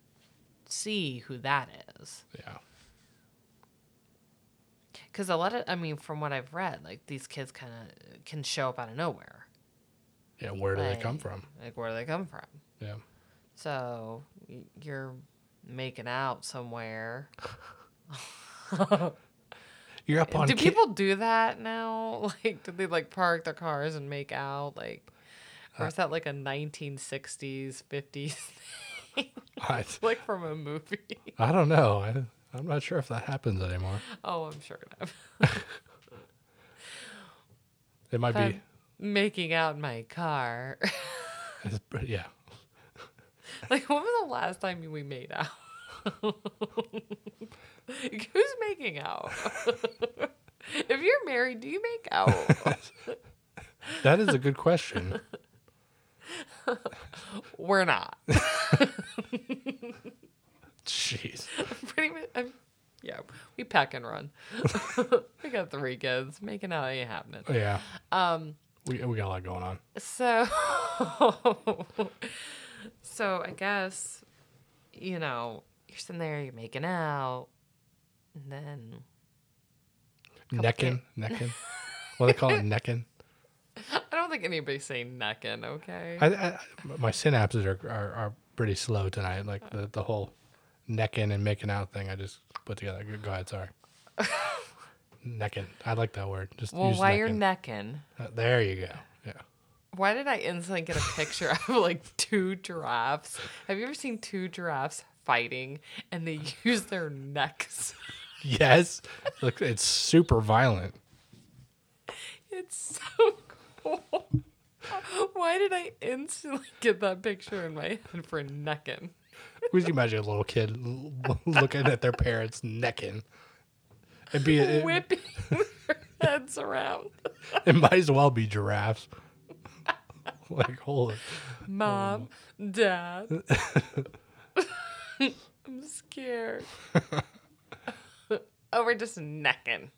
see who that is. Yeah. Because a lot of, I mean, from what I've read, like these kids kind of can show up out of nowhere. Yeah. Where do they come from? Like, where do they come from? Yeah. So you're making out somewhere. You're up on. do ki- people do that now? Like, do they like park their cars and make out? Like, or uh, is that like a 1960s, 50s thing? I, like from a movie? I don't know. I, I'm not sure if that happens anymore. Oh, I'm sure it have. It might be. Making out in my car. Yeah. like, when was the last time we made out? Who's making out? if you're married, do you make out? That is a good question. We're not. Jeez. Pretty much. I'm, yeah, we pack and run. we got three kids. Making out ain't happening. Yeah. Um. We, we got a lot going on. So. so I guess, you know, you're sitting there, you're making out, and then Necking. Necking. What do they call it? Necking. I don't think anybody's saying necking. Okay. I, I, my synapses are, are, are pretty slow tonight. Like the, the whole necking and making out thing I just put together. Go ahead. Sorry. necking. I like that word. Just well, while you're necking. Uh, there you go. Yeah. why did I instantly get a picture of like two giraffes? Have you ever seen two giraffes fighting and they use their necks? Yes. Look, it's super violent. It's so cool. Why did I instantly get that picture in my head for necking? Would you imagine a little kid looking at their parents necking? It'd be it, Whipping their heads around. it might as well be giraffes. like hold it. Mom, Dad. I'm scared. oh, we're just necking.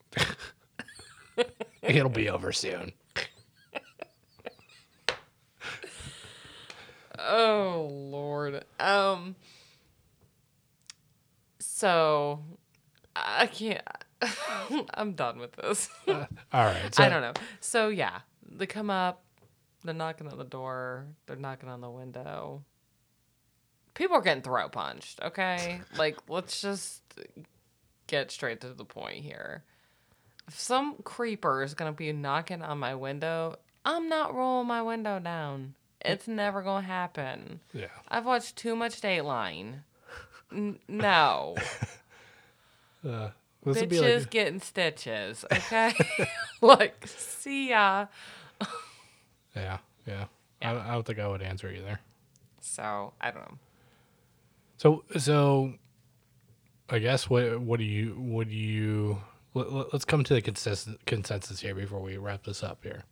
It'll be over soon. Oh Lord. Um. So, I can't. I'm done with this. All right. So, I don't know. So yeah, they come up, they're knocking on the door, they're knocking on the window. People are getting throat punched, okay? like let's just get straight to the point here. If some creeper is gonna be knocking on my window, I'm not rolling my window down. It's never gonna happen. Yeah. I've watched too much Dateline. N- no. Uh, this Bitches like getting stitches, okay? like, see ya. yeah, yeah. I, I don't think I would answer either. So, I don't know. So so, I guess what what do you what do you let, let's come to the consensus consensus here before we wrap this up here.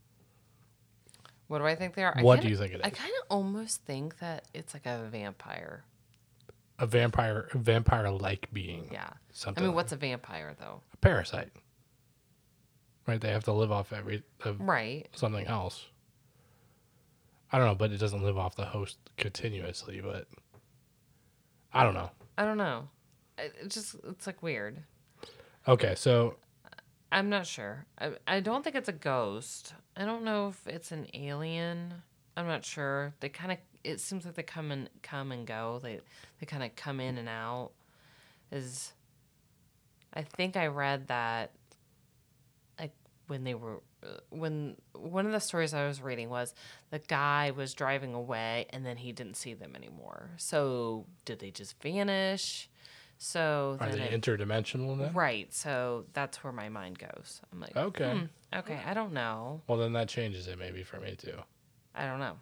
What do I think they are? What kinda- do you think it I kind of almost think that it's like a vampire. A vampire vampire like being. Yeah. Something. I mean, what's a vampire, though? a parasite? Right. They have to live off every of Right. something else. I don't know, but it doesn't live off the host continuously. But I don't know. I don't know. It it just, it's like weird. Okay, so I'm not sure. I, I don't think it's a ghost. I don't know if it's an alien. I'm not sure. They kind of it seems like they come and come and go. They they kind of come in and out. Is I think I read that like when they were when one of the stories I was reading was the guy was driving away and then he didn't see them anymore. So did they just vanish? So are then they it- interdimensional then? Right. So that's where my mind goes. I'm like, Okay. hmm, okay, I don't know. Well, then that changes it maybe for me too. I don't know.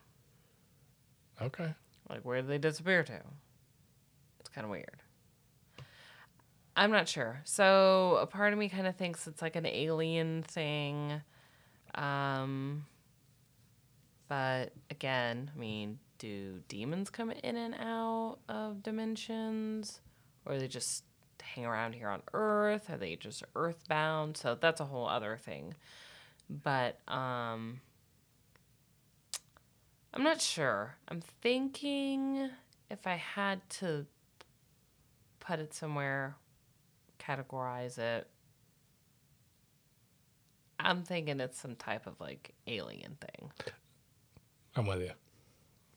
Okay. Like, where did they disappear to? It's kind of weird. I'm not sure. So a part of me kind of thinks it's like an alien thing. Um, but again, I mean, do demons come in and out of dimensions? Or they just hang around here on Earth? Are they just earthbound? So that's a whole other thing. But um I'm not sure. I'm thinking if I had to put it somewhere, categorize it. I'm thinking it's some type of like alien thing. I'm with you.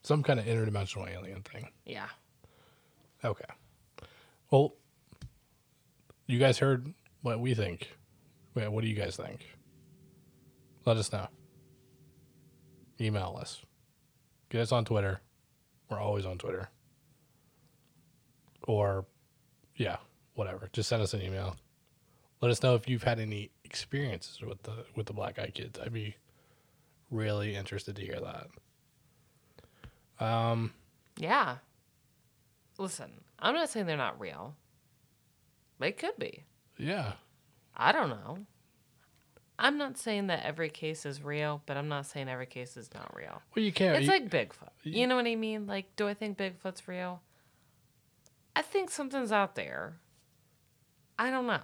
Some kind of interdimensional alien thing. Yeah. Okay. Well, you guys heard what we think. Wait, what do you guys think? Let us know. Email us. Get us on Twitter. We're always on Twitter. Or, yeah, whatever. Just send us an email. Let us know if you've had any experiences with the with the black eye kids. I'd be really interested to hear that. Um, Yeah. Listen, I'm not saying they're not real. They could be. yeah, I don't know. I'm not saying that every case is real, but I'm not saying every case is not real. well, you can't. It's you- like Bigfoot. You know what I mean? Like, do I think Bigfoot's real? I think something's out there. I don't know.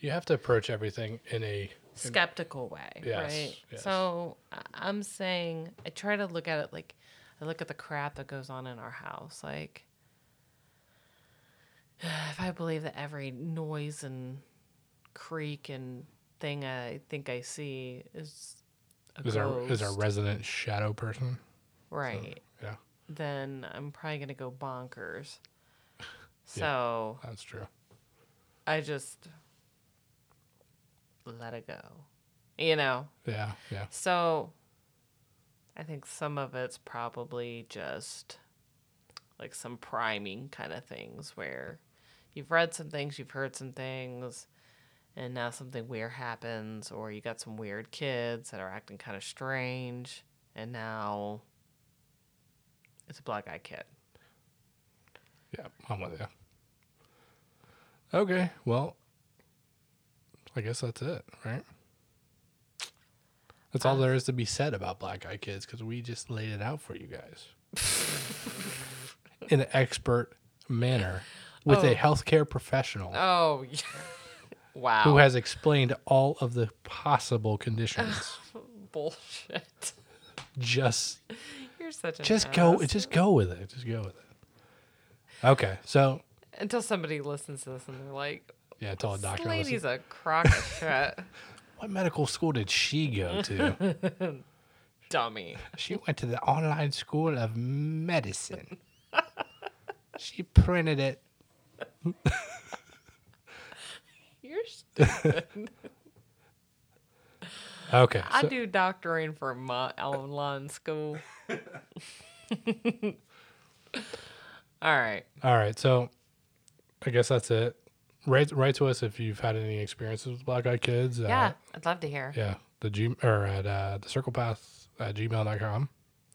You have to approach everything in a Skeptical way, Yes, right? yes. So I'm saying I try to look at it like I look at the crap that goes on in our house. Like, if I believe that every noise and creak and thing I think I see is a is our is our resident shadow person. right? Yeah, then I'm probably gonna go bonkers. So that's true. I just let it go. You know? Yeah, yeah, So I think some of it's probably just like some priming kind of things where you've read some things, you've heard some things, and now something weird happens, or you got some weird kids that are acting kind of strange, and now it's a black eyed kid. yeah. I'm with you. Okay, well, I guess that's it, right? That's all Uh, there is to be said about Black Eye Kids because we just laid it out for you guys in an expert manner with Oh. a healthcare professional Oh, wow. who has explained all of the possible conditions. bullshit? just You're such a just go just go with it just go with it okay so until somebody listens to this and they're like, yeah until a "This doctor lady's listen, a crock of shit, what medical school did she go to dummy." she went to the online school of medicine she printed it Stupid. okay I so- do doctoring for my online school. All right. all right so i guess that's it write write to us if you've had any experiences with black eyed kids uh, Yeah, I'd love to hear. yeah the g or at uh, the circle path at gmail.com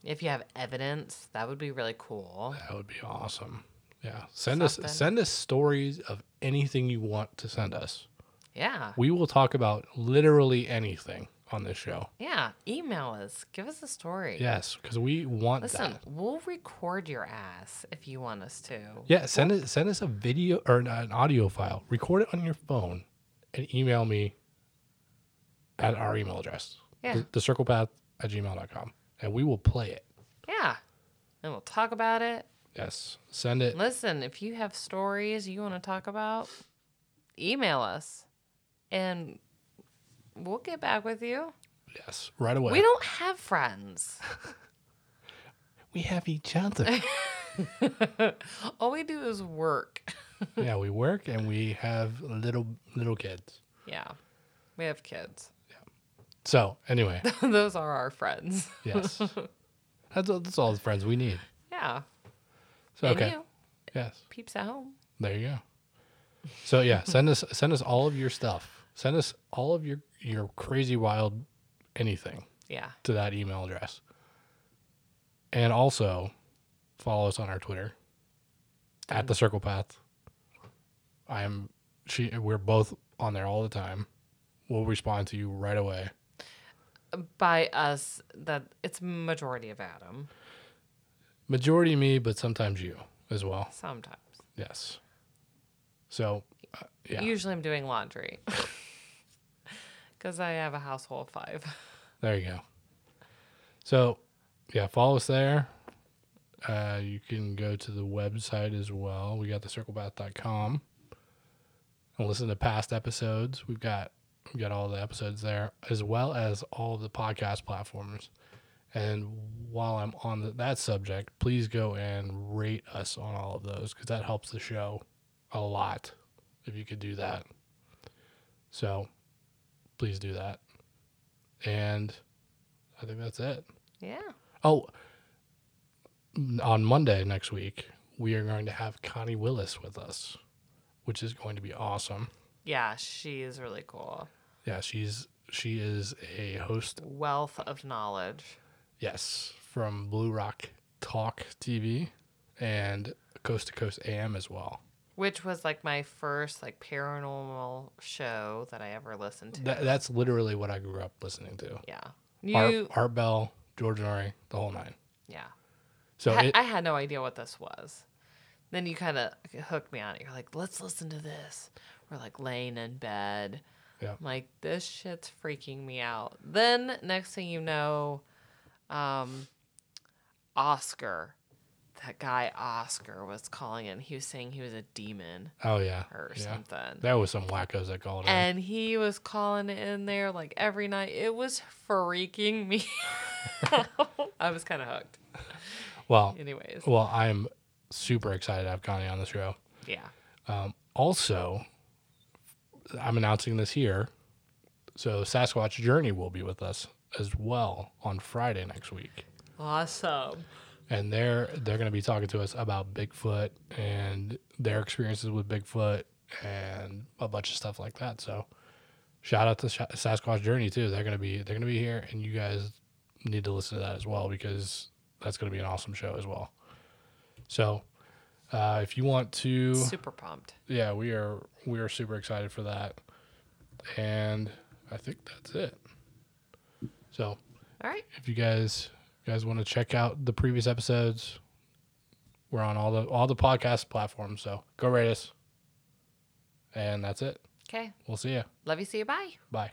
If you have evidence, that would be really cool. That would be awesome. Yeah. Send Something. us send us stories of anything you want to send us. Yeah. We will talk about literally anything on this show. Yeah. Email us. Give us a story. Yes, because we want Listen, that. we'll record your ass if you want us to. Yeah, send it send us a video or an, an audio file. Record it on your phone and email me at our email address. Yeah. The, the circlepath at gmail.com. And we will play it. Yeah. And we'll talk about it. Yes. Send it. Listen, if you have stories you want to talk about, email us and we'll get back with you. Yes. Right away. We don't have friends. we have each other. All we do is work. yeah, we work and we have little little kids. Yeah. We have kids. Yeah. So anyway, Those are our friends. yes, that's all, that's all the friends we need. Yeah. So And okay, you, yes, peeps at home. there you go. So yeah, send us send us all of your stuff. Send us all of your your crazy wild anything Yeah. to that email address, and also follow us on our Twitter at the Circle Path. I am she. We're both on there all the time. We'll respond to you right away. By us, that it's majority of Adam. Majority me, but sometimes you as well. Sometimes. Yes. So, uh, yeah, Usually I'm doing laundry. Because I have a household of five. there you go. So, yeah, follow us there. Uh, you can go to the website as well. We got the circlepath.com and listen to past episodes. We've got we've got all the episodes there as well as all the podcast platforms. And while I'm on the, that subject, please go and rate us on all of those because that helps the show a lot. If you could do that, so please do that. And I think that's it. Yeah. Oh, on Monday next week, we are going to have Connie Willis with us, which is going to be awesome. Yeah, she is really cool. Yeah, she's she is a host. Wealth of knowledge. Yes, from Blue Rock Talk TV and Coast to Coast AM as well. Which was like my first like paranormal show that I ever listened to. That, that's literally what I grew up listening to. yeah. Art, You Art Bell, George Noory, the whole nine. yeah. So I, it, I had no idea what this was. Then you kind of hooked me on it. You're like, let's listen to this. We're like laying in bed. Yeah. I'm like, this shit's freaking me out. Then next thing you know, um, Oscar, that guy Oscar was calling in. He was saying he was a demon oh yeah, or yeah. something. That was some wackos that called in. And he was calling in there like every night. It was freaking me. I was kind of hooked. Well, Anyways, well, I'm super excited to have Connie on the show. yeah. Um, also, I'm announcing this here. So Sasquatch Journey will be with us as well on Friday next week, Awesome. And they're they're going to be talking to us about Bigfoot and their experiences with Bigfoot and a bunch of stuff like that. So shout out to Sasquatch Journey too. They're going to be they're going to be here, and you guys need to listen to that as well because that's going to be an awesome show as well. So. Uh, if you want to Super pumped. yeah, we are we are super excited for that, and I think that's it. So, All right. if you guys you guys want to check out the previous episodes, we're on all the all the podcast platforms. So go rate us, and that's it. Okay. We'll see you. Love you. See you. Bye. Bye.